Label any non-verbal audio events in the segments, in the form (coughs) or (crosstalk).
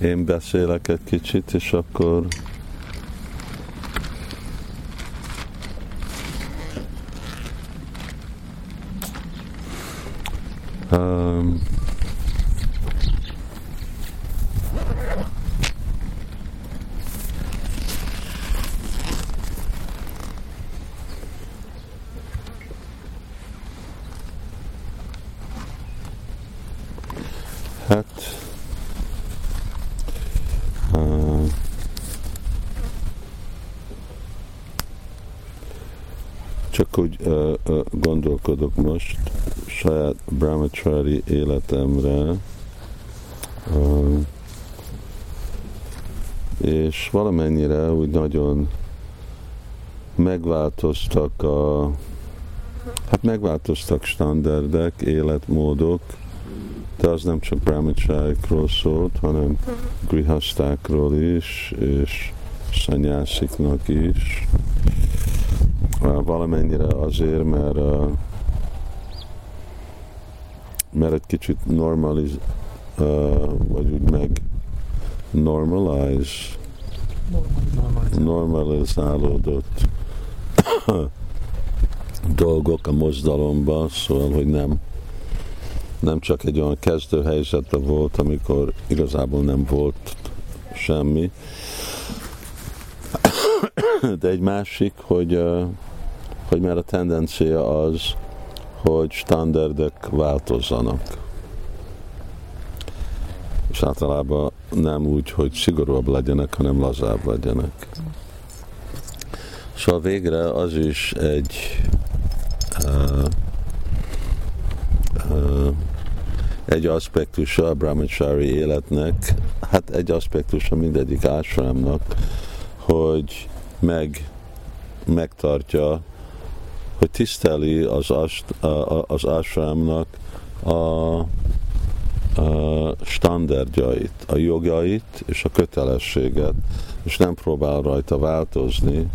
én beszélek egy kicsit, és akkor um, Hát, uh, csak úgy uh, uh, gondolkodok most saját brahmachari életemre, és valamennyire úgy nagyon megváltoztak a hát megváltoztak standardek, életmódok, de az nem csak brahmacsáikról szólt, hanem grihasztákról is, és szanyásziknak is. Valamennyire azért, mert, mert egy kicsit normaliz, vagy úgy meg normalize, normalizálódott. (coughs) dolgok a mozdalomban, szóval, hogy nem nem csak egy olyan kezdő helyzetben volt, amikor igazából nem volt semmi, (coughs) de egy másik, hogy, hogy már a tendencia az, hogy standardek változzanak. És általában nem úgy, hogy szigorúbb legyenek, hanem lazább legyenek. Szóval végre az is egy uh, uh, egy aspektusa a brahmachari életnek, hát egy aspektusa mindegyik ásrámnak, hogy meg, megtartja, hogy tiszteli az, ast, az ásrámnak a, a standardjait, a jogait és a kötelességet, és nem próbál rajta változni,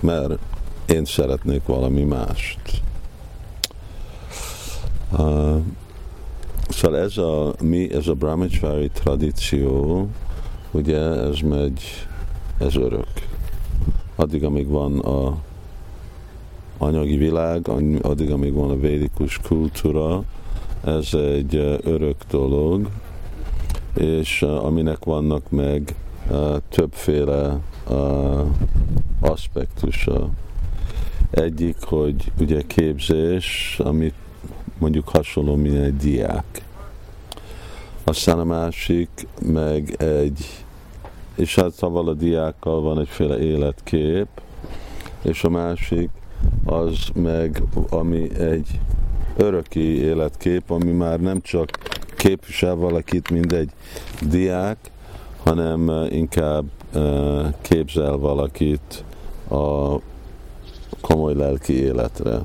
mert én szeretnék valami mást. Uh, Szóval ez a, mi, ez a brahmachari tradíció, ugye ez megy, ez örök. Addig, amíg van a anyagi világ, addig, amíg van a védikus kultúra, ez egy örök dolog, és aminek vannak meg többféle aspektusa. Egyik, hogy ugye képzés, amit mondjuk hasonló, mint egy diák. Aztán a másik meg egy, és hát szóval a diákkal van egyféle életkép, és a másik az meg, ami egy öröki életkép, ami már nem csak képvisel valakit, mint egy diák, hanem eh, inkább eh, képzel valakit a komoly lelki életre.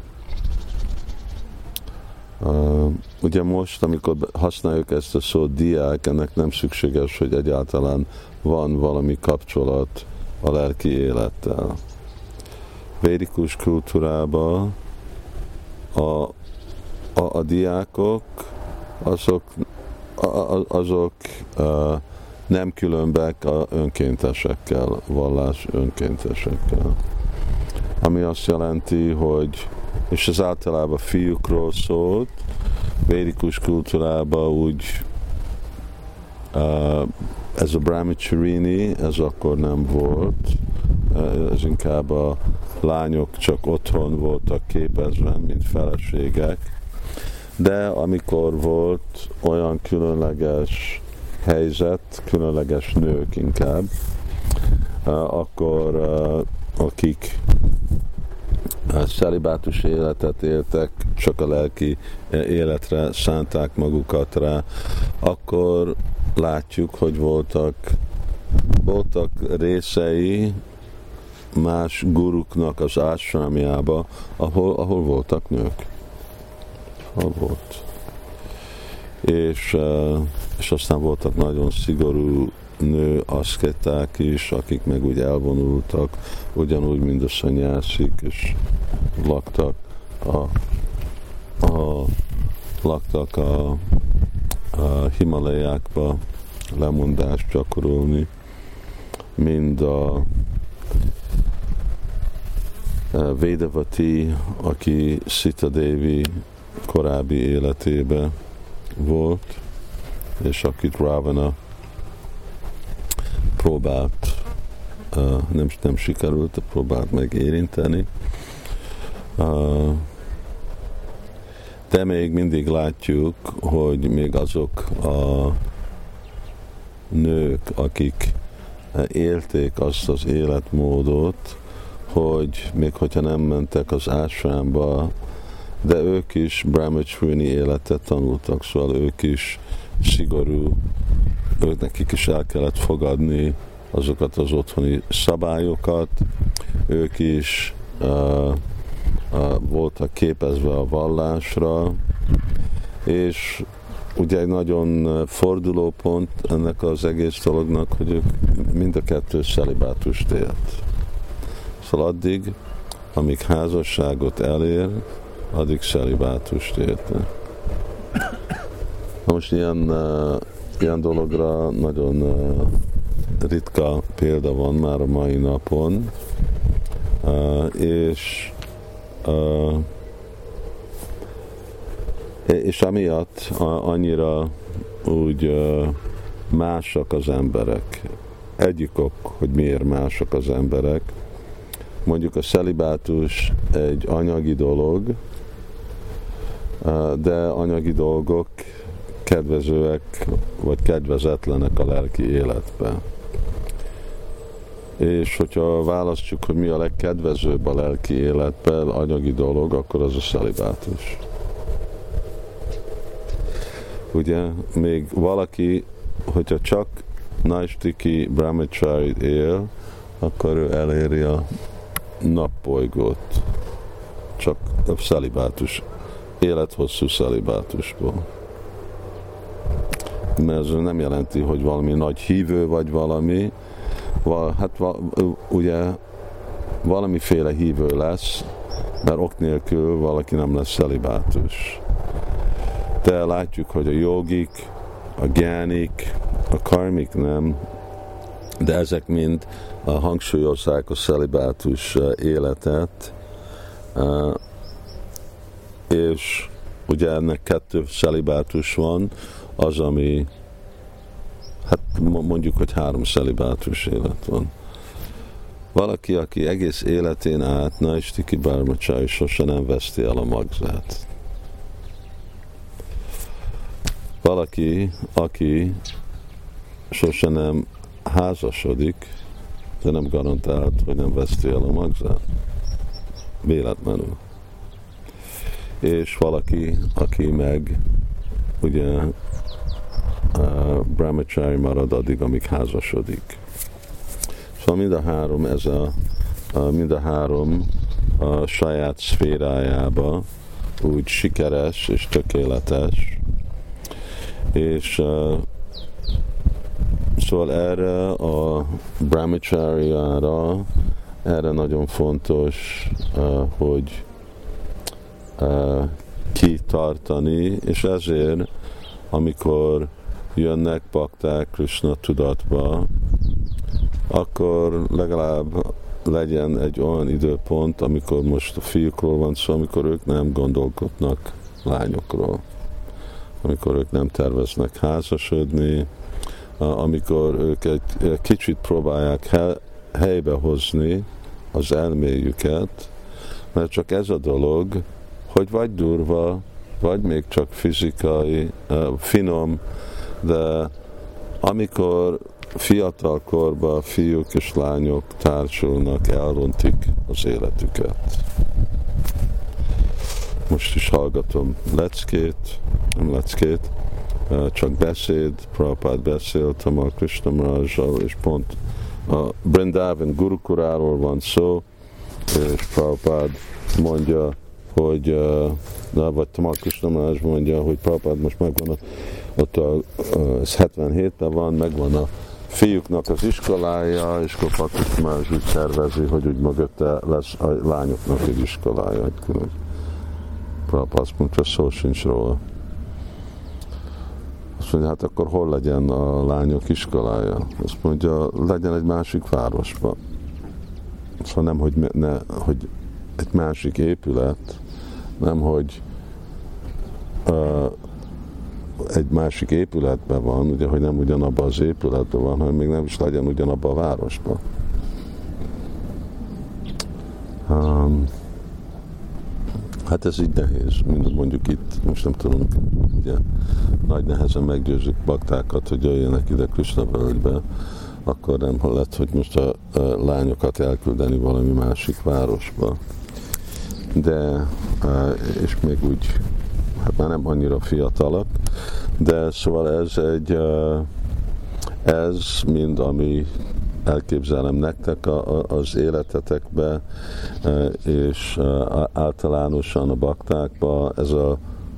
Uh, ugye most, amikor használjuk ezt a szót diák, ennek nem szükséges, hogy egyáltalán van valami kapcsolat a lelki élettel. Védikus kultúrában a, a, a diákok azok, a, azok uh, nem különbek a önkéntesekkel, vallás önkéntesekkel. Ami azt jelenti, hogy és ez általában fiúkról szólt, védikus kultúrában úgy uh, ez a brahmacharini, ez akkor nem volt, ez inkább a lányok csak otthon voltak képezve, mint feleségek, de amikor volt olyan különleges helyzet, különleges nők inkább, uh, akkor uh, akik szelibátus életet éltek, csak a lelki életre szánták magukat rá, akkor látjuk, hogy voltak, voltak részei más guruknak az ásrámjába, ahol, ahol voltak nők. Hol volt. És, és aztán voltak nagyon szigorú nő aszketák is, akik meg úgy elvonultak, ugyanúgy, mint a szanyászik, és laktak a, a, laktak a, a Himalajákba, lemondást gyakorolni, mind a Védevati, aki Sita Devi korábbi életébe volt, és akit Ravana próbált, nem, nem sikerült, próbált megérinteni. De még mindig látjuk, hogy még azok a nők, akik élték azt az életmódot, hogy még hogyha nem mentek az ásványba, de ők is Brahmachrini életet tanultak, szóval ők is szigorú, ők nekik is el kellett fogadni azokat az otthoni szabályokat, ők is uh, uh, voltak képezve a vallásra, és ugye egy nagyon fordulópont ennek az egész dolognak, hogy ők mind a kettő szelibátust élt. Szóval addig, amíg házasságot elér, addig szelibátust érte. Na most ilyen, ilyen dologra nagyon ritka példa van már a mai napon, uh, és uh, és amiatt annyira úgy uh, másak az emberek. Egyik ok, hogy miért másak az emberek, mondjuk a szelibátus egy anyagi dolog, de anyagi dolgok kedvezőek vagy kedvezetlenek a lelki életbe. És hogyha választjuk, hogy mi a legkedvezőbb a lelki életben, anyagi dolog, akkor az a szelibátus. Ugye, még valaki, hogyha csak Naistiki Brahmachari él, akkor ő eléri a napbolygót. Csak a szelibátus, élethosszú szelibátusból. Mert ez nem jelenti, hogy valami nagy hívő vagy valami, hát ugye valamiféle hívő lesz, mert ok nélkül valaki nem lesz szelibátus. De látjuk, hogy a jogik, a gyánik, a karmik nem, de ezek mind hangsúlyozzák a szelibátus életet, és ugye ennek kettő szelibátus van, az, ami hát mondjuk, hogy három szelibátus élet van. Valaki, aki egész életén át Naistiki Bármacsai sose nem veszti el a magzát. Valaki, aki sose nem házasodik, de nem garantált, hogy nem veszti el a magzát. Véletlenül. És valaki, aki meg ugye uh, brahmachari marad addig, amíg házasodik. Szóval mind a három, ez a, a mind a három a saját szférájába úgy sikeres és tökéletes, és uh, Szóval erre a brahmacharya erre nagyon fontos, uh, hogy uh, kitartani, és ezért, amikor jönnek bakták Krishna tudatba, akkor legalább legyen egy olyan időpont, amikor most a fiúkról van szó, amikor ők nem gondolkodnak lányokról, amikor ők nem terveznek házasodni, amikor ők egy kicsit próbálják helybe hozni az elméjüket, mert csak ez a dolog, hogy vagy durva, vagy még csak fizikai, finom, de amikor fiatal korban fiúk és lányok társulnak, elrontik az életüket. Most is hallgatom leckét, nem leckét, csak beszéd, Prabhupád beszélt a Krishna Maharajjal, és pont a Brindavan Gurukuráról van szó, és Prabhupád mondja, hogy na, vagy Tamal Krishna Maharaj mondja, hogy Prabhupád most megvan a, ott a, ez 77-ben van, megvan a fiúknak az iskolája, és akkor Maharaj úgy szervezi, hogy úgy mögötte lesz a lányoknak egy iskolája. Prabhupád azt mondja, szó sincs róla. Mondja, hát akkor hol legyen a lányok iskolája? Azt mondja, legyen egy másik városba. Szóval nem, hogy, ne, hogy egy másik épület, nem, hogy uh, egy másik épületben van, ugye, hogy nem ugyanabban az épületben van, hanem még nem is legyen ugyanabban a városban. Um, hát ez így nehéz, mint mondjuk itt, most nem tudom, ugye nagy nehezen meggyőzzük baktákat, hogy jöjjenek ide Krishna völgybe, akkor nem lett, hogy most a, a lányokat elküldeni valami másik városba. De, és még úgy, hát már nem annyira fiatalak, de szóval ez egy, ez mind, ami elképzelem nektek az életetekbe, és általánosan a baktákba, ez a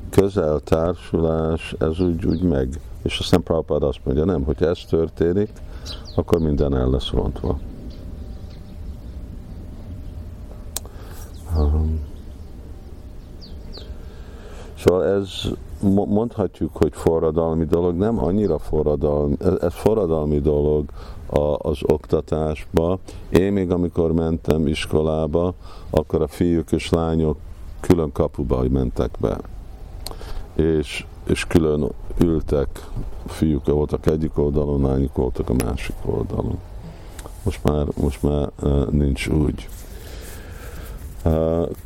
közel társulás, ez úgy, úgy meg. És aztán Prabhupád azt mondja, nem, hogy ez történik, akkor minden el lesz rontva. Szóval ez mondhatjuk, hogy forradalmi dolog, nem annyira forradalmi, ez forradalmi dolog az oktatásba. Én még amikor mentem iskolába, akkor a fiúk és lányok külön kapuba mentek be. És, és külön ültek, fiúk voltak egyik oldalon, lányok voltak a másik oldalon. Most már, most már nincs úgy.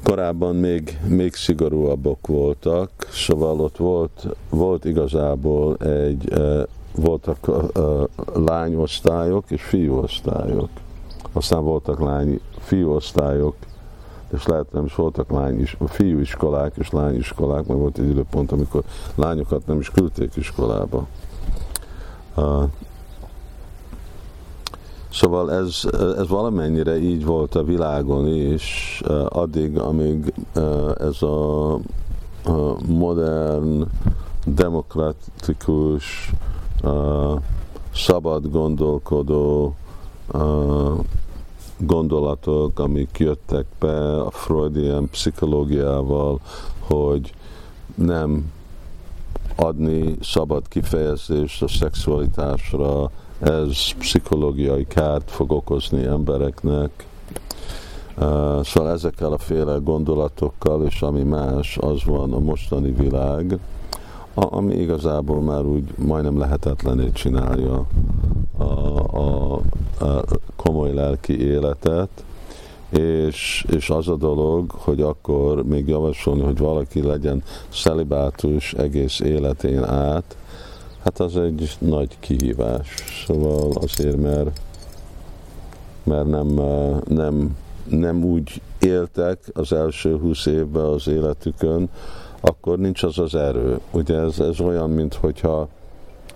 Korábban még, még szigorúabbak voltak, szóval ott volt, volt igazából egy, voltak lányosztályok és fiúosztályok. Aztán voltak lány, fiúosztályok, és lehet nem is voltak lány is, fiúiskolák és lányiskolák, mert volt egy időpont, amikor lányokat nem is küldték iskolába. Szóval ez, ez valamennyire így volt a világon is, addig, amíg ez a modern, demokratikus, szabad gondolkodó gondolatok, amik jöttek be a freudian pszichológiával, hogy nem adni szabad kifejezést a szexualitásra, ez pszichológiai kárt fog okozni embereknek. Uh, szóval ezekkel a féle gondolatokkal, és ami más, az van a mostani világ, ami igazából már úgy majdnem lehetetlené csinálja a, a, a komoly lelki életet, és, és az a dolog, hogy akkor még javasolni, hogy valaki legyen szelibátus egész életén át, Hát az egy nagy kihívás. Szóval azért, mert, mert nem, nem, nem úgy éltek az első húsz évben az életükön, akkor nincs az az erő. Ugye ez, ez olyan, mint hogyha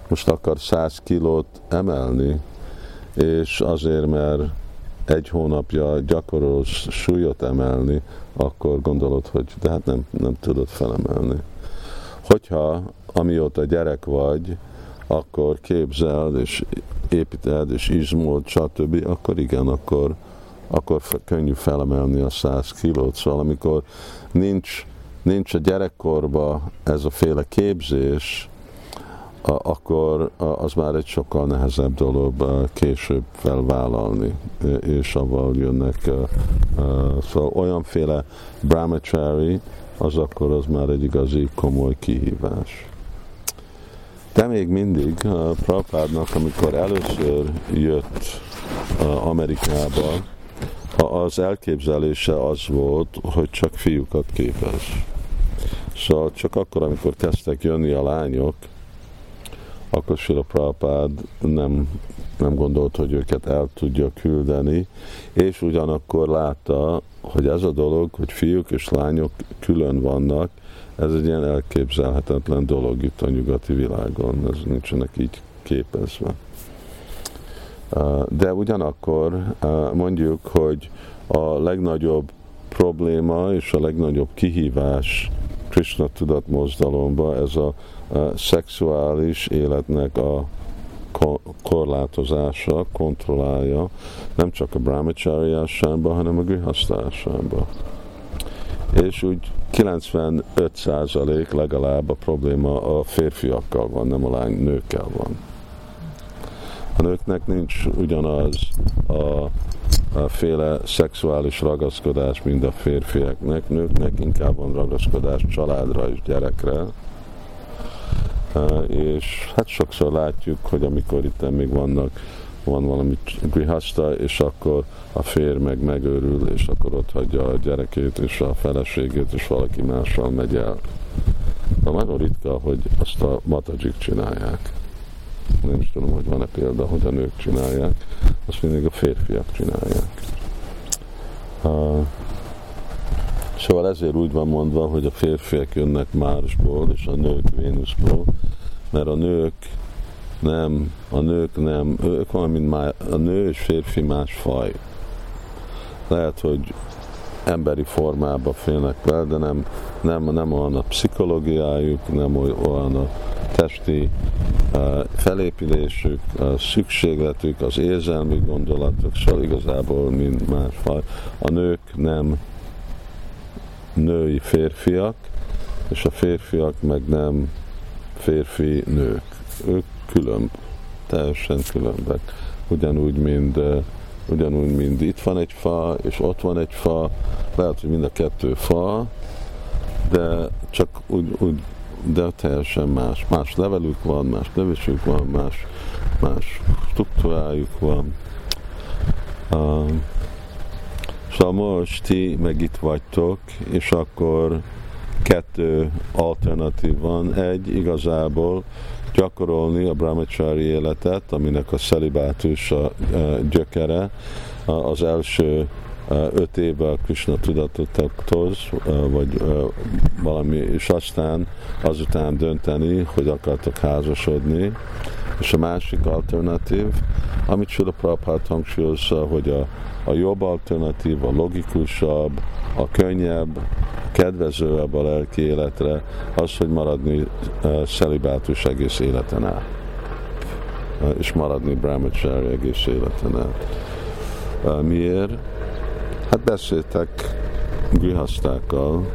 most akar 100 kilót emelni, és azért, mert egy hónapja gyakorolsz súlyot emelni, akkor gondolod, hogy de hát nem, nem tudod felemelni. Hogyha amióta gyerek vagy, akkor képzeld, és építed, és izmold, stb., akkor igen, akkor, akkor könnyű felemelni a 100 kilót. Szóval amikor nincs, nincs a gyerekkorban ez a féle képzés, akkor az már egy sokkal nehezebb dolog később felvállalni, és avval jönnek, szóval olyanféle brahmachari, az akkor az már egy igazi komoly kihívás. De még mindig Prabhupádnak, amikor először jött Amerikába, az elképzelése az volt, hogy csak fiúkat képez. Szóval csak akkor, amikor kezdtek jönni a lányok, akkor Sila Prabhupád nem, nem gondolt, hogy őket el tudja küldeni, és ugyanakkor látta, hogy ez a dolog, hogy fiúk és lányok külön vannak, ez egy ilyen elképzelhetetlen dolog itt a nyugati világon, ez nincsenek így képezve. De ugyanakkor mondjuk, hogy a legnagyobb probléma és a legnagyobb kihívás Krishna tudatmozdalomba ez a, a szexuális életnek a korlátozása, kontrollálja, nem csak a brahmacsáriásában, hanem a grihasztásában és úgy 95% legalább a probléma a férfiakkal van, nem a lány nőkkel van. A nőknek nincs ugyanaz a féle szexuális ragaszkodás, mint a férfiaknak. Nőknek inkább van ragaszkodás családra és gyerekre. És hát sokszor látjuk, hogy amikor itt még vannak van valami grihasta, és akkor a férj meg megőrül, és akkor ott hagyja a gyerekét és a feleségét, és valaki mással megy el. De nagyon ritka, hogy azt a matajik csinálják. Nem is tudom, hogy van-e példa, hogy a nők csinálják, azt mindig a férfiak csinálják. Uh, szóval ezért úgy van mondva, hogy a férfiak jönnek Mársból, és a nők Vénuszból, mert a nők nem, a nők nem, ők van, mint a nő és férfi más faj. Lehet, hogy emberi formába félnek fel, de nem, nem, nem olyan a pszichológiájuk, nem olyan a testi uh, felépülésük, a szükségletük, az érzelmi gondolatok, szóval igazából mint más faj. A nők nem női férfiak, és a férfiak meg nem férfi nők. Ők különb, teljesen különbek. Ugyanúgy, mint, ugyanúgy, mint itt van egy fa, és ott van egy fa, lehet, hogy mind a kettő fa, de csak úgy, úgy de teljesen más. Más levelük van, más nevésük van, más, más struktúrájuk van. Uh, szóval most ti meg itt vagytok, és akkor kettő alternatív van. Egy igazából gyakorolni a brahmachari életet, aminek a szelibátus a gyökere. Az első öt évben a Krishna tudatotokhoz, vagy valami, és aztán azután dönteni, hogy akartok házasodni. És a másik alternatív, amit Sula Prabhát hangsúlyozza, hogy a, a jobb alternatív, a logikusabb, a könnyebb, kedvezőebb a lelki életre, az, hogy maradni uh, szelibátus egész életen át. És maradni brahmachari egész életen át. Miért? Hát beszéltek grihasztákkal,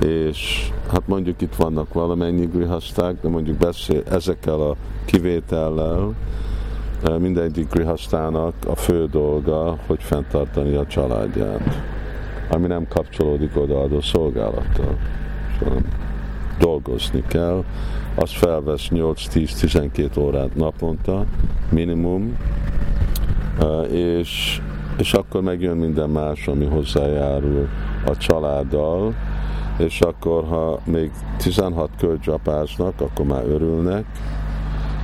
és hát mondjuk itt vannak valamennyi grihaszták, de mondjuk beszél ezekkel a kivétellel, mindegyik grihasztának a fő dolga, hogy fenntartani a családját ami nem kapcsolódik odaadó szolgálattal. Dolgozni kell, az felvesz 8-10-12 órát naponta, minimum, és, és akkor megjön minden más, ami hozzájárul a családdal, és akkor, ha még 16 kölcsapáznak, akkor már örülnek,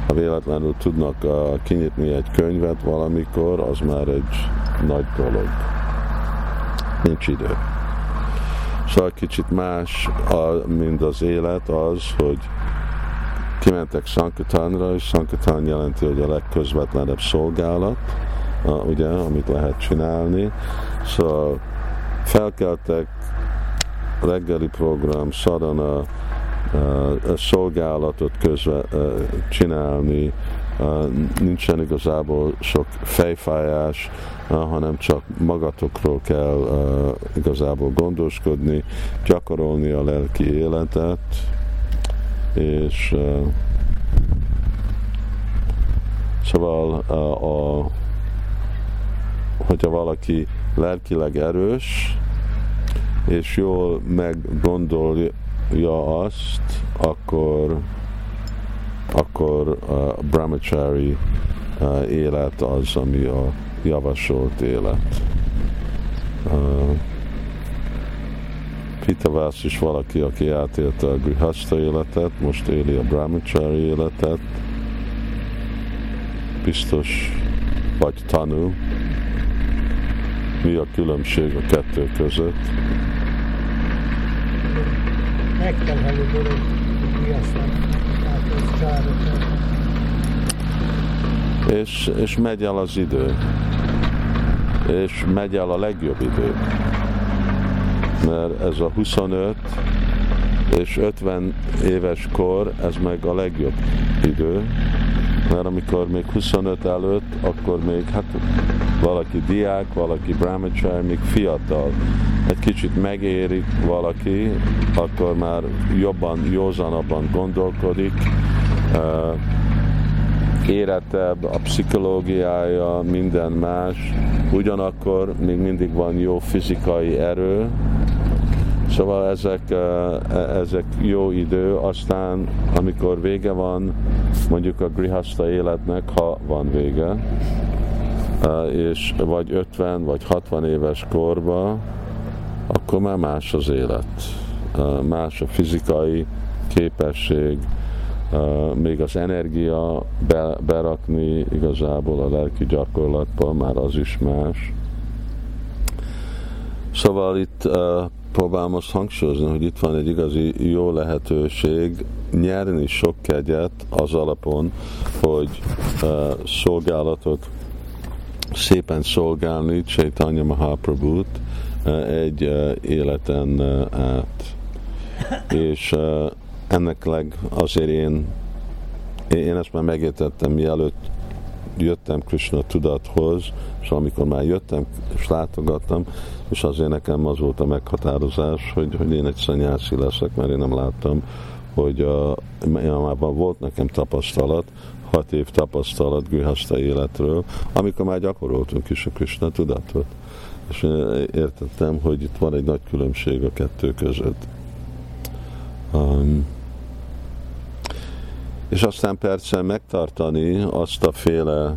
ha véletlenül tudnak kinyitni egy könyvet valamikor, az már egy nagy dolog. Nincs idő. Szóval kicsit más, mint az élet az, hogy kimentek Sankatánra, és Sankatán jelenti, hogy a legközvetlenebb szolgálat, ugye, amit lehet csinálni. Szóval felkeltek, reggeli program, szadana, a szolgálatot közve csinálni, nincsen igazából sok fejfájás, hanem csak magatokról kell igazából gondoskodni, gyakorolni a lelki életet, és szóval a, hogyha valaki lelkileg erős, és jól meggondolja azt, akkor akkor a brahmachari élet az, ami a javasolt élet. Pitavász is valaki, aki átélte a grihasta életet, most éli a brahmachari életet, biztos vagy tanú, mi a különbség a kettő között. Megterhelő aztán és, és megy el az idő. És megy el a legjobb idő. Mert ez a 25 és 50 éves kor, ez meg a legjobb idő. Mert amikor még 25 előtt, akkor még hát valaki diák, valaki brahmachari, még fiatal. Egy kicsit megérik valaki, akkor már jobban, józanabban gondolkodik, érettebb, a pszichológiája, minden más, ugyanakkor még mindig van jó fizikai erő, Szóval ezek, e, ezek jó idő, aztán amikor vége van mondjuk a grihasta életnek, ha van vége, és vagy 50 vagy 60 éves korba, akkor már más az élet. Más a fizikai képesség, még az energia berakni igazából a lelki gyakorlatba, már az is más. Szóval itt próbálom azt hangsúlyozni, hogy itt van egy igazi jó lehetőség nyerni sok kegyet az alapon, hogy szolgálatot szépen szolgálni Chaitanya Mahaprabhut uh, egy uh, életen uh, át. És ennek leg azért én, én ezt már megértettem, mielőtt jöttem Krishna tudathoz, és amikor már jöttem és látogattam, és azért nekem az volt a meghatározás, hogy, hogy én egy szanyászi leszek, mert én nem láttam, hogy a, már volt nekem tapasztalat, hat év tapasztalat Grihasta életről, amikor már gyakoroltunk is a Krishna tudatot. És értettem, hogy itt van egy nagy különbség a kettő között. Um, és aztán persze megtartani azt a féle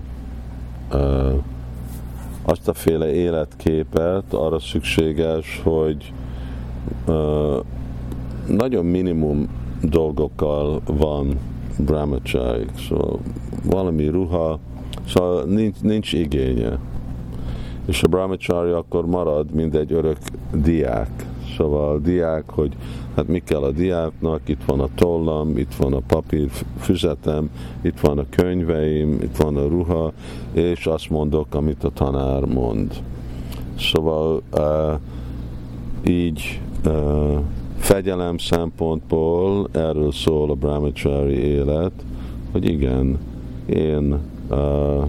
uh, azt a féle életképet, arra szükséges, hogy uh, nagyon minimum dolgokkal van brahmachari, szóval valami ruha, szóval nincs, nincs igénye. És a brahmachari akkor marad, mint egy örök diák. Szóval a diák, hogy hát mi kell a diáknak, itt van a tollam, itt van a papír füzetem, itt van a könyveim, itt van a ruha, és azt mondok, amit a tanár mond. Szóval uh, így uh, fegyelem szempontból erről szól a brahmachari élet, hogy igen, én uh,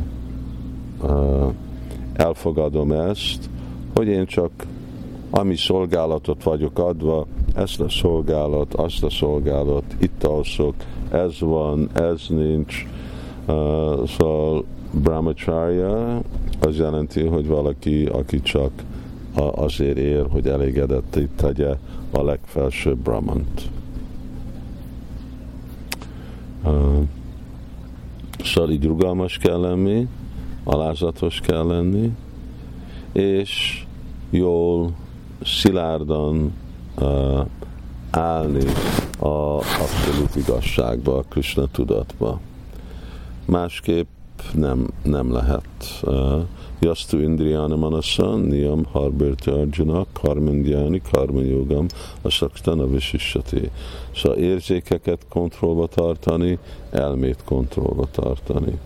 uh, elfogadom ezt, hogy én csak ami szolgálatot vagyok adva, ezt a szolgálat, azt a szolgálat, itt alszok, ez van, ez nincs. Uh, szóval brahmacharya az jelenti, hogy valaki, aki csak azért ér, hogy elégedett itt tegye a legfelsőbb brahmant. Uh, szóval így rugalmas kell lenni, alázatos kell lenni, és jól szilárdan uh, állni a abszolút igazságba, a Krishna tudatba. Másképp nem, nem lehet. Uh, Yastu Indriyana Manasa, Niyam Harbirti Arjuna, Karmindjani, Karma Yogam, a Saktana Visishati. Szóval érzékeket kontrollba tartani, elmét kontrollba tartani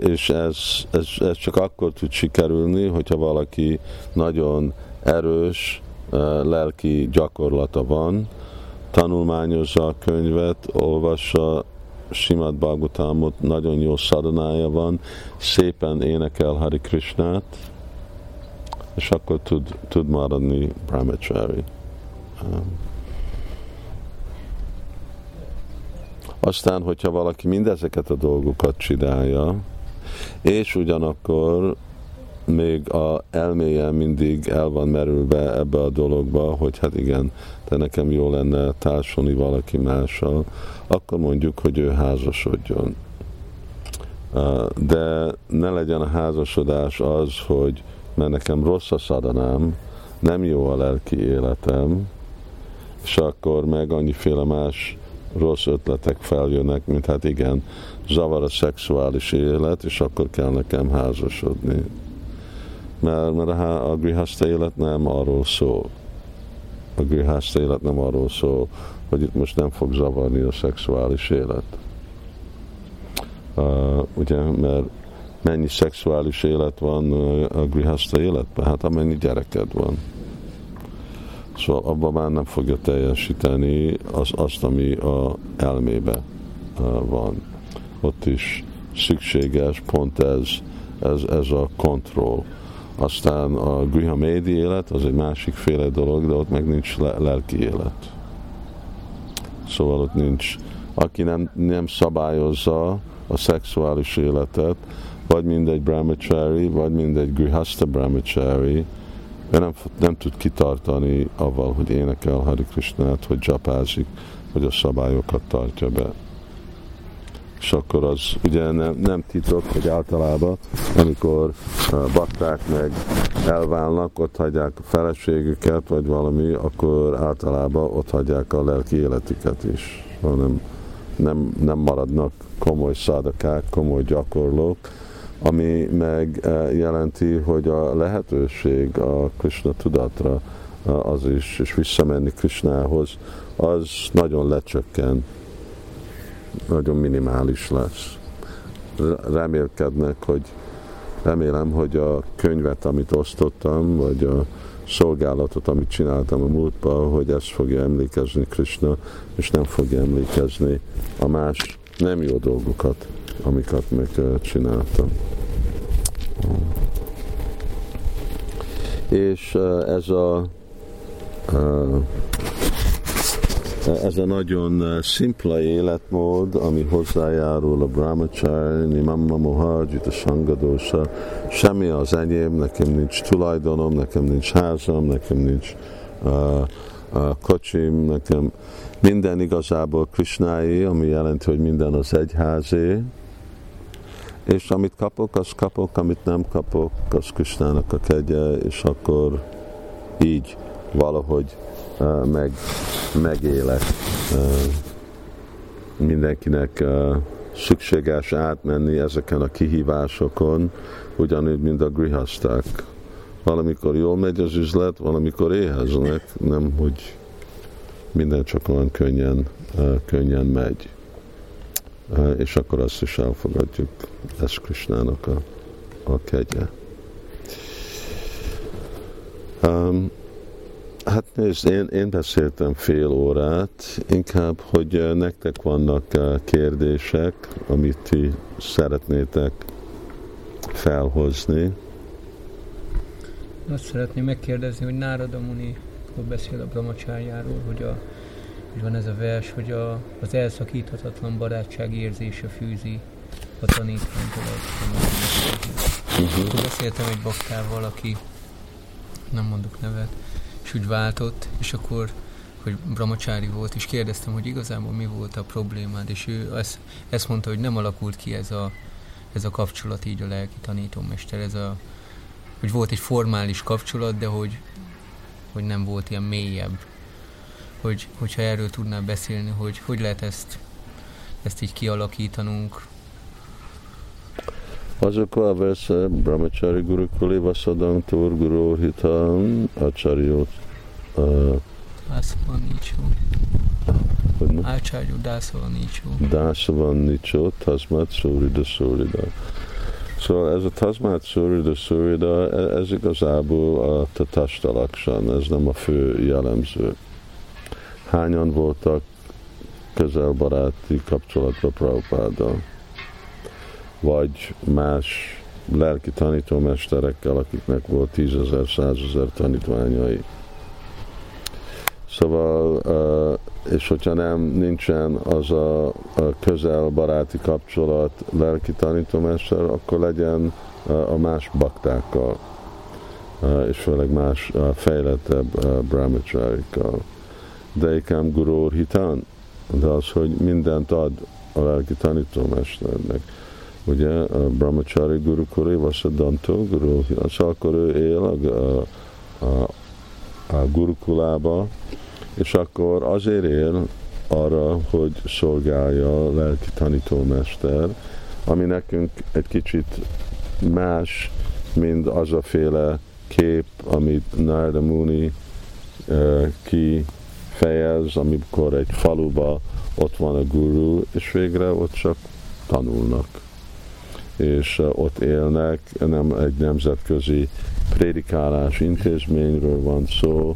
és ez, ez, ez csak akkor tud sikerülni, hogyha valaki nagyon erős lelki gyakorlata van, tanulmányozza a könyvet, olvassa Simad Bhagavatamot, nagyon jó szadanája van, szépen énekel Hari Krishnát, és akkor tud, tud maradni brahmachari. Aztán, hogyha valaki mindezeket a dolgokat csinálja, és ugyanakkor még a elméje mindig el van merülve ebbe a dologba, hogy hát igen, de nekem jó lenne társulni valaki mással, akkor mondjuk, hogy ő házasodjon. De ne legyen a házasodás az, hogy mert nekem rossz a szadanám, nem jó a lelki életem, és akkor meg annyiféle más rossz ötletek feljönnek, mint hát igen, zavar a szexuális élet, és akkor kell nekem házasodni. Mert, mert a, a grihaszta élet nem arról szól. A grihaszta élet nem arról szól, hogy itt most nem fog zavarni a szexuális élet. Uh, ugye, mert mennyi szexuális élet van a grihaszta életben? Hát amennyi gyereked van. Szóval abban már nem fogja teljesíteni az, azt, ami a elmébe van. Ott is szükséges pont ez, ez, ez a kontroll. Aztán a Griha Médi élet az egy másik féle dolog, de ott meg nincs le- lelki élet. Szóval ott nincs, aki nem, nem szabályozza a szexuális életet, vagy mindegy brahmachari, vagy mindegy grihasta brahmachari, ő nem, nem tud kitartani avval, hogy énekel Hari Krishnát, hogy japázik, hogy a szabályokat tartja be. És akkor az ugye nem, nem titok, hogy általában, amikor bakták meg elválnak, ott hagyják a feleségüket, vagy valami, akkor általában ott hagyják a lelki életüket is, hanem nem, nem maradnak komoly szádakák, komoly gyakorlók, ami meg eh, jelenti, hogy a lehetőség a Krishna tudatra eh, az is, és visszamenni Krishnához, az nagyon lecsökken, nagyon minimális lesz. Remélkednek, hogy remélem, hogy a könyvet, amit osztottam, vagy a szolgálatot, amit csináltam a múltban, hogy ezt fogja emlékezni Krishna, és nem fogja emlékezni a más nem jó dolgokat, amiket meg csináltam. És ez a ez a nagyon szimpla életmód, ami hozzájárul a brahmacharya, mamma mohajit, a sangadósa, semmi az enyém, nekem nincs tulajdonom, nekem nincs házam, nekem nincs uh, uh, kocsim, nekem minden igazából Krishnái, ami jelenti, hogy minden az egyházé, és amit kapok, az kapok, amit nem kapok, az Krishnának a kegye, és akkor így valahogy meg, megélek. Mindenkinek szükséges átmenni ezeken a kihívásokon, ugyanúgy, mint a grihaszták. Valamikor jól megy az üzlet, valamikor éheznek, nem, hogy minden csak olyan könnyen, könnyen megy. És akkor azt is elfogadjuk, ez Krisnának a, a kegye. Um, hát nézd, én, én beszéltem fél órát, inkább, hogy nektek vannak kérdések, amit ti szeretnétek felhozni. Azt szeretném megkérdezni, hogy Nárada Muni beszél a Brahmacsájáról, hogy, a, hogy van ez a vers, hogy a, az elszakíthatatlan barátság érzése fűzi a tanítványtól uh-huh. Beszéltem egy baktával, aki nem mondok nevet, úgy váltott, és akkor hogy Brahmacsári volt, és kérdeztem, hogy igazából mi volt a problémád, és ő ezt, ezt mondta, hogy nem alakult ki ez a, ez a kapcsolat így a lelki tanítómester, ez a, hogy volt egy formális kapcsolat, de hogy hogy nem volt ilyen mélyebb. Hogy, hogyha erről tudnál beszélni, hogy hogy lehet ezt, ezt így kialakítanunk. Azok a verse Brahmachari Guru Kuli Vasadam Tur Guru Hitam Acharyot Dászava Nicsó. Ácságyó Dászava Nicsó. Dászava Nicsó, Tasmat Surida Surida. Szóval ez a Tasmát Surida Surida, e- ez igazából a Tatasta Laksan, ez nem a fő jellemző. Hányan voltak közelbaráti kapcsolatba Prabhupáddal? Vagy más lelki tanítómesterekkel, akiknek volt tízezer, százezer tanítványai. Szóval, és hogyha nem nincsen az a, közel baráti kapcsolat lelki tanítómester, akkor legyen a más baktákkal, és főleg más fejlettebb brahmacharikkal. De ikám guru hitan, de az, hogy mindent ad a lelki tanítómesternek. Ugye a brahmachari guru kuri vasadantó guru, az akkor ő él a, a, a, a gurukulába, és akkor azért él arra, hogy szolgálja a lelki tanítómester, ami nekünk egy kicsit más, mint az a féle kép, amit Narda Muni uh, kifejez, amikor egy faluba ott van a guru, és végre ott csak tanulnak. És ott élnek, nem egy nemzetközi prédikálás intézményről van szó,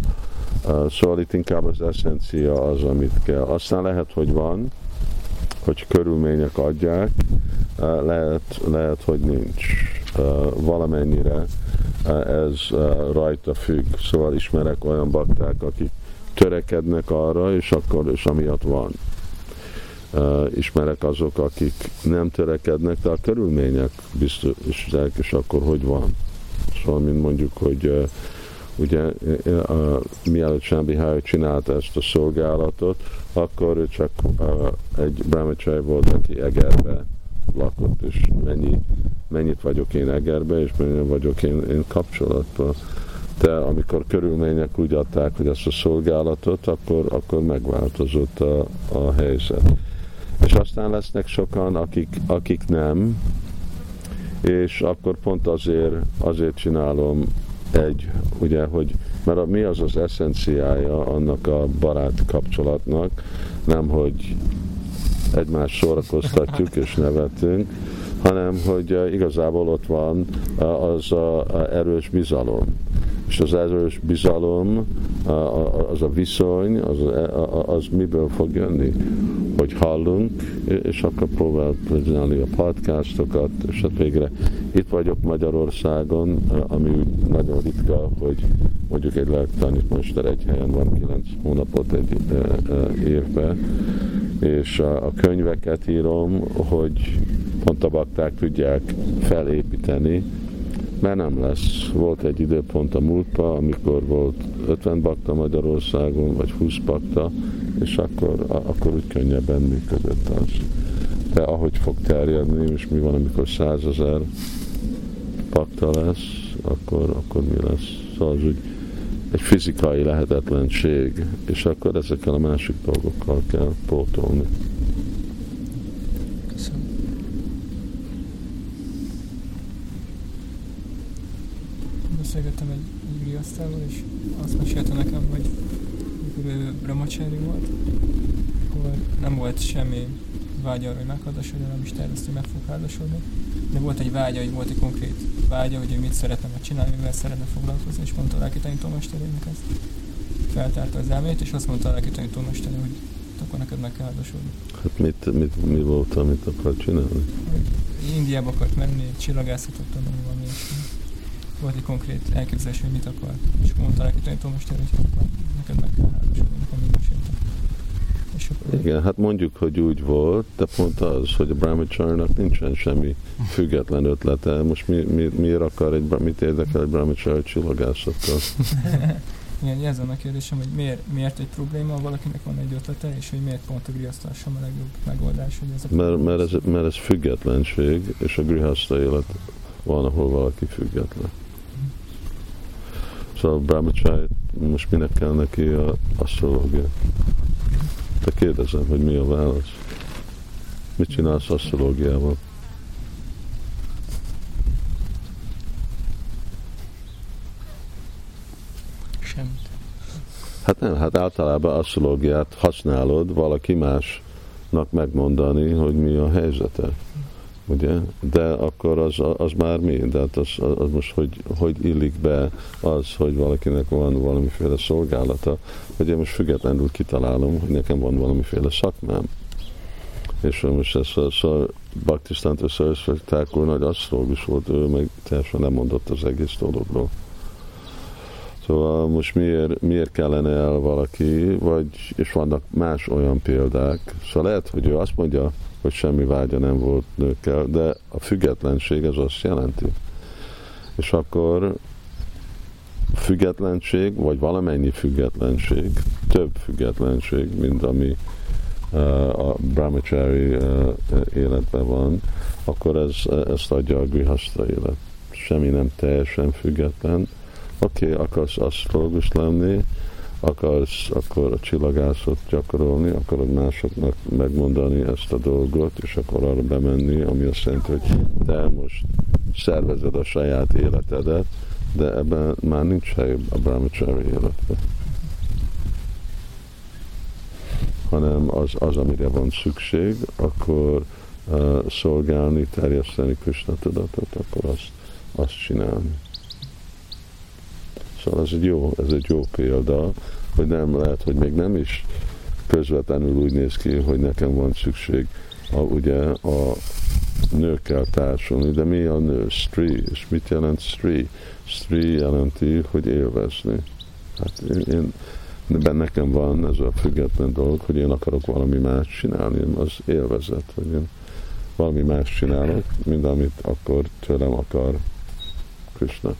Szóval itt inkább az eszencia az, amit kell. Aztán lehet, hogy van hogy körülmények adják, lehet, lehet hogy nincs. Valamennyire ez rajta függ. Szóval ismerek olyan bakták, akik törekednek arra, és akkor és amiatt van. Ismerek azok, akik nem törekednek, de a körülmények biztosak, és akkor hogy van. Szóval, mint mondjuk, hogy ugye mielőtt Sámbi Hály csinálta ezt a szolgálatot, akkor ő csak egy brahmachari volt, aki Egerbe lakott, és mennyi, mennyit vagyok én Egerbe, és mennyit vagyok én, én kapcsolatban. De amikor körülmények úgy adták, hogy ezt a szolgálatot, akkor, akkor megváltozott a, a helyzet. És aztán lesznek sokan, akik, akik nem, és akkor pont azért, azért csinálom egy, ugye, hogy mert a, mi az az eszenciája annak a barát kapcsolatnak, nem hogy egymást szórakoztatjuk és nevetünk, hanem hogy eh, igazából ott van eh, az a erős bizalom. És az erős bizalom, az a viszony, az, az miből fog jönni? Hogy hallunk, és akkor próbál csinálni a podcastokat, és hát végre itt vagyok Magyarországon, ami nagyon ritka, hogy mondjuk egy lelktanítmester egy helyen van kilenc hónapot egy évben, és a könyveket írom, hogy pont a bakták tudják felépíteni, mert nem lesz. Volt egy időpont a múltban, amikor volt 50 bakta Magyarországon, vagy 20 bakta, és akkor, akkor úgy könnyebben működött az. De ahogy fog terjedni, és mi van, amikor százezer bakta lesz, akkor, akkor mi lesz? Szóval az úgy egy fizikai lehetetlenség, és akkor ezekkel a másik dolgokkal kell pótolni. beszélgettem egy griasztával, és azt mesélte nekem, hogy amikor brahmachari volt, akkor nem volt semmi vágya arra, hogy megházasodjon, nem is tervezte, hogy meg fog házasodni. De volt egy vágya, hogy volt egy konkrét vágya, hogy ő mit szeretne meg csinálni, mivel szeretne foglalkozni, és mondta a lelki tanítómesterének ezt. Feltárta az elmét, és azt mondta a lelki tanítómesteré, hogy akkor neked meg kell házasodni. Hát mit, mit, mi volt, amit akar csinálni? Indiába akart menni, csillagászatot tanulni, valami volt egy konkrét elképzelés, hogy mit akar. És mondta neki tanítómester, hogy akkor neked meg kell házasodni, akkor mind És akkor... Igen, hát mondjuk, hogy úgy volt, de pont az, hogy a brahmacharnak nincsen semmi független ötlete. Most mi, mi, miért akar egy, mit érdekel egy brahmachar csillagászattal? (laughs) Igen, ez a kérdésem, hogy miért, miért egy probléma, valakinek van egy ötlete, és hogy miért pont a grihasztásom a legjobb megoldás, hogy ez a mert, mert, ez, mert ez függetlenség, és a grihaszta élet van, ahol valaki független. Szóval Brahmachari, most minek kell neki a asztrológia? Te kérdezem, hogy mi a válasz. Mit csinálsz asztrológiával? Semmit. Hát nem, hát általában asztrológiát használod valaki másnak megmondani, hogy mi a helyzete ugye? De akkor az, az már mi? De hát az, az most hogy, hogy illik be az, hogy valakinek van valamiféle szolgálata, hogy én most függetlenül kitalálom, hogy nekem van valamiféle szakmám. És most ez a szor, Baktisztántó Szaraszvati Thakur nagy asztrológus volt, ő meg teljesen nem mondott az egész dologról. Szóval most miért, miért kellene el valaki, vagy, és vannak más olyan példák. Szóval lehet, hogy ő azt mondja, hogy semmi vágya nem volt nőkkel, de a függetlenség az azt jelenti. És akkor függetlenség, vagy valamennyi függetlenség, több függetlenség, mint ami uh, a brahmachari uh, életben van, akkor ez, ezt adja a grihaszta élet. Semmi nem teljesen független. Oké, okay, akarsz asztrológus lenni, akarsz akkor a csillagászot gyakorolni, akarod másoknak megmondani ezt a dolgot, és akkor arra bemenni, ami azt jelenti, hogy te most szervezed a saját életedet, de ebben már nincs hely a brahmachari életben. Hanem az, az, amire van szükség, akkor uh, szolgálni, terjeszteni Krishna tudatot, akkor azt, azt csinálni. Szóval ez egy jó, ez egy jó példa, hogy nem lehet, hogy még nem is közvetlenül úgy néz ki, hogy nekem van szükség a, ugye a nőkkel társulni, de mi a nő? Stri, és mit jelent stri? Stri jelenti, hogy élvezni. Hát én, én nekem van ez a független dolog, hogy én akarok valami más csinálni, az élvezet, hogy én valami más csinálok, mint amit akkor tőlem akar Krishna.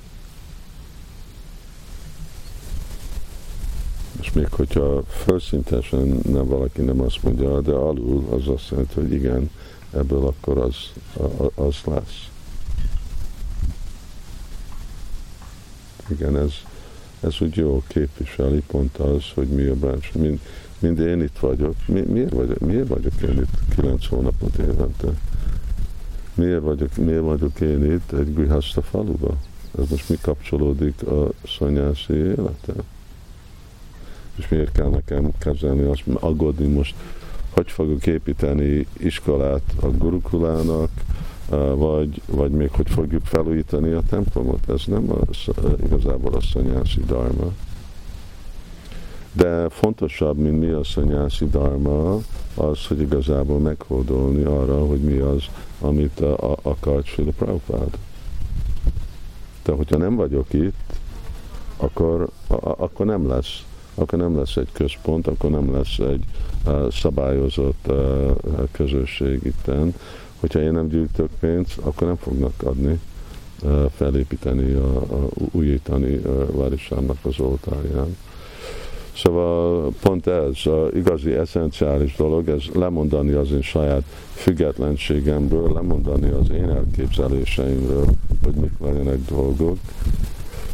És még hogyha felszintesen nem valaki nem azt mondja, de alul az azt jelenti, hogy igen, ebből akkor az, az lesz. Igen, ez, ez úgy jó képviseli pont az, hogy mi a branch. Mind, mind én itt vagyok. Mi, miért, vagyok miért vagyok én itt kilenc hónapot évente? Miért vagyok, miért vagyok én itt egy Grihasta faluba? Ez most mi kapcsolódik a szanyászi életet? És miért kell nekem kezelni azt, aggódni most, hogy fogok építeni iskolát a gurukulának, vagy, vagy még hogy fogjuk felújítani a templomot. Ez nem az, igazából a szanyászi dharma. De fontosabb, mint mi a szanyászi dharma, az, hogy igazából meghódolni arra, hogy mi az, amit akart Srila Prabhupád. De hogyha nem vagyok itt, akkor, akkor nem lesz akkor nem lesz egy központ, akkor nem lesz egy szabályozott uh, közösség itten. Hogyha én nem gyűjtök pénzt, akkor nem fognak adni, felépíteni, a, a, újítani uh, Várisának az oltárján. Szóval pont ez, a igazi eszenciális dolog, ez lemondani az én saját függetlenségemből, lemondani az én elképzeléseimről, hogy mik legyenek dolgok,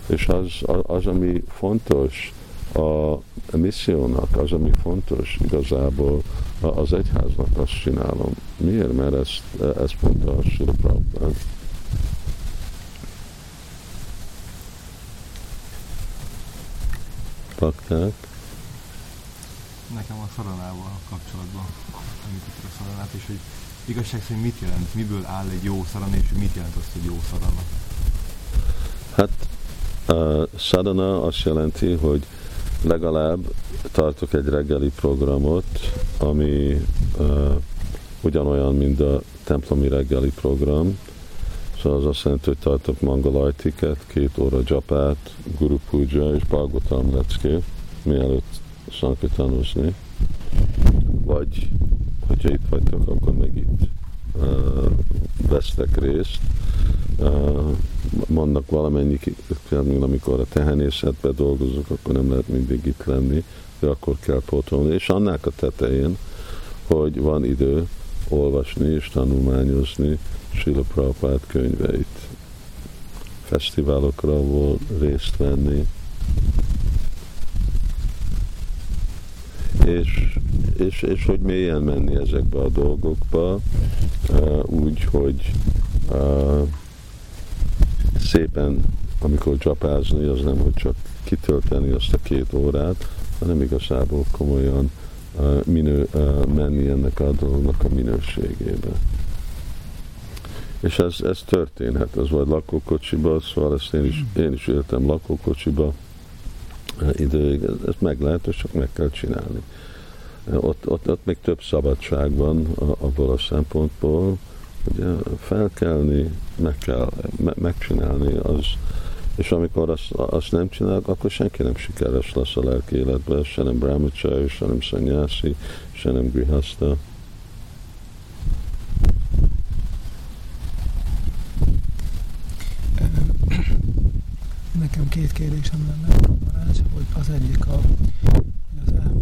és az, az, ami fontos, a missziónak, az, ami fontos igazából az egyháznak, azt csinálom. Miért? Mert ezt, ezt mondta a Sula Prabhupád. Pakták? Nekem a szaranával kapcsolatban említettek a szaranát, és hogy igazság szerint mit jelent, miből áll egy jó szarana, és mit jelent azt, hogy jó szarana? Hát a szarana azt jelenti, hogy legalább tartok egy reggeli programot, ami uh, ugyanolyan, mint a templomi reggeli program. Szóval az azt jelenti, hogy tartok mangalajtiket, két óra japát, guru puja és Bhagavatam leckét, mielőtt sankitanozni. Vagy, hogyha itt vagytok, akkor meg itt vesztek részt. Vannak valamennyi, amikor a tehenészetben dolgozok, akkor nem lehet mindig itt lenni, de akkor kell pótolni. És annak a tetején, hogy van idő olvasni és tanulmányozni Srila Prabhupád könyveit, fesztiválokra volt részt venni, és, és, és hogy mélyen menni ezekbe a dolgokba, úgy, hogy szépen, amikor csapázni, az nem, hogy csak kitölteni azt a két órát, hanem igazából komolyan minő, menni ennek a dolognak a minőségébe. És ez, ez történhet, ez vagy lakókocsiba, szóval ezt én is, én is éltem lakókocsiba időig, ez, ez meg lehet, és csak meg kell csinálni. Ott, ott, ott még több szabadság van abból a szempontból, Ugye felkelni, meg kell me, megcsinálni, az, és amikor azt, azt nem csinálok, akkor senki nem sikeres lesz a lelki életben, se nem brahmacsári, se nem szanyászi, se nem grihaszta. Nekem két kérdésem lenne, hogy az egyik a, az elmének így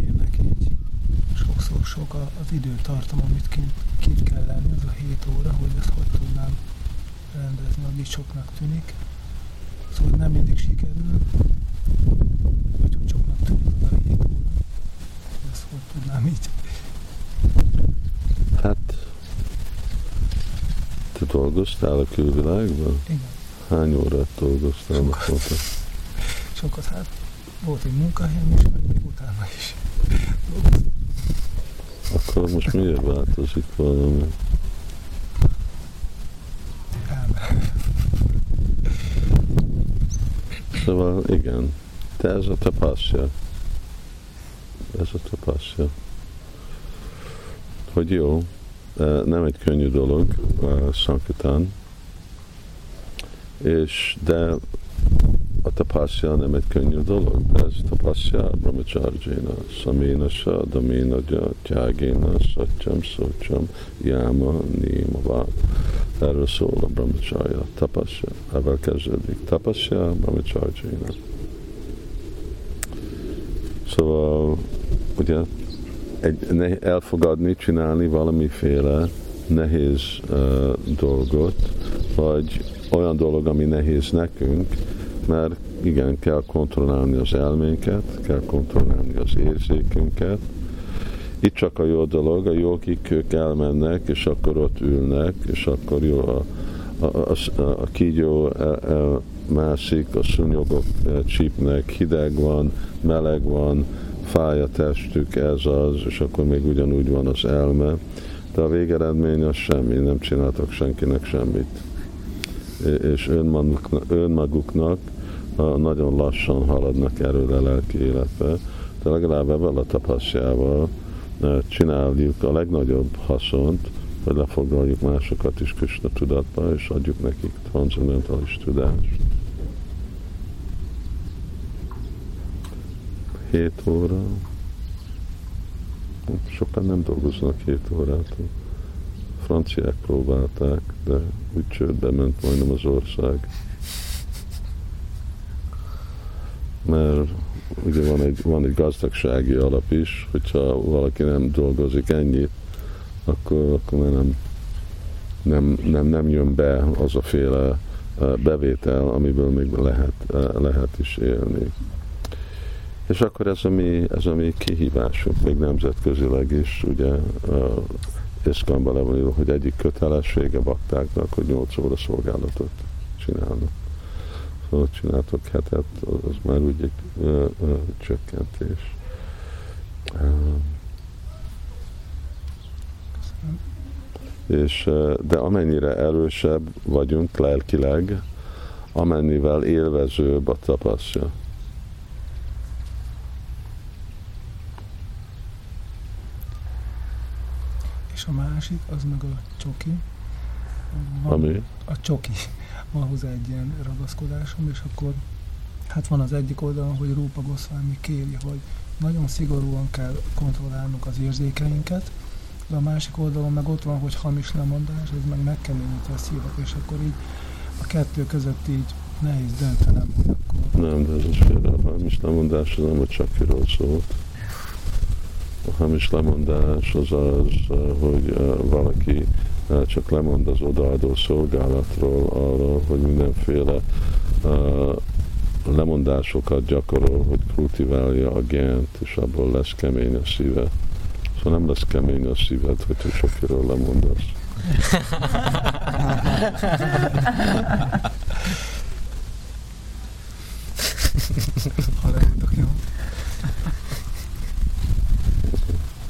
sokszor sok az időtartam, amit kint, kint kell lenni, az a 7 óra, hogy ezt hogy tudnám rendezni, hogy soknak tűnik. Szóval nem mindig sikerül, vagy hogy soknak tűnik az a 7 óra. Ezt hogy tudnám így? Hát, te dolgoztál a külvilágban? Igen. Hány órát dolgoztál Sokat. Sokat, hát volt egy munkahelyem is, meg még utána is dolgoztam. Akkor most miért változik valami? Szóval igen, de ez a tapaszja. Ez a tapaszja. Hogy jó, nem egy könnyű dolog, Sankitán, és de tapasya nem egy könnyű dolog, ez tapasya brahmacharjena, saména sa, daména ja, tyágéna, satyam, szocsam, jáma, némava. Erről szól a brahmacharya, tapasya. Ezzel kezdődik. Tapasya brahmacharjena. Szóval, ugye, egy, elfogadni, csinálni valamiféle nehéz uh, dolgot, vagy olyan dolog, ami nehéz nekünk, mert igen, kell kontrollálni az elménket, kell kontrollálni az érzékünket. Itt csak a jó dolog, a jogik ők elmennek, és akkor ott ülnek, és akkor jó a, a, a, a kígyó el, el mászik, a szúnyogok csípnek, hideg van, meleg van, fáj a testük, ez az, és akkor még ugyanúgy van az elme, de a végeredmény az semmi, nem csináltak senkinek semmit. És önmaguknak, önmaguknak nagyon lassan haladnak erről a lelki életbe, de legalább ebben a tapasztjával csináljuk a legnagyobb haszont, hogy lefoglaljuk másokat is Krishna tudatba, és adjuk nekik transzendentális tudást. 7 óra. Sokan nem dolgoznak 7 órát. Franciák próbálták, de úgy csődbe ment majdnem az ország. Mert ugye van egy, van egy gazdagsági alap is, hogyha valaki nem dolgozik ennyit, akkor, akkor nem, nem, nem, nem jön be az a féle eh, bevétel, amiből még lehet, eh, lehet is élni. És akkor ez a mi, ez a mi kihívásunk, még nemzetközileg is, ugye uh, Iszkamban levonul, hogy egyik kötelessége baktáknak, hogy 8 óra szolgálatot csinálnak. Szóval csináltok hetet, az már úgy egy uh, uh, csökkentés. És, de amennyire erősebb vagyunk lelkileg, amennyivel élvezőbb a tapasztja. és a másik, az meg a csoki. Van, Ami? A csoki. Van hozzá egy ilyen ragaszkodásom, és akkor hát van az egyik oldalon, hogy Rúpa Goszvámi kéri, hogy nagyon szigorúan kell kontrollálnunk az érzékeinket, de a másik oldalon meg ott van, hogy hamis lemondás, ez meg megkeményíti a szívet, és akkor így a kettő között így nehéz döntenem, hogy akkor... Nem, de ez az félre, a hamis lemondás az nem a csakiról szólt a hamis lemondás az hogy valaki csak lemond az odaadó szolgálatról arra, hogy mindenféle lemondásokat gyakorol, hogy kultiválja a gent, és abból lesz kemény a szíve. Szóval nem lesz kemény a szíved, hogyha sokiről lemondasz. (laughs)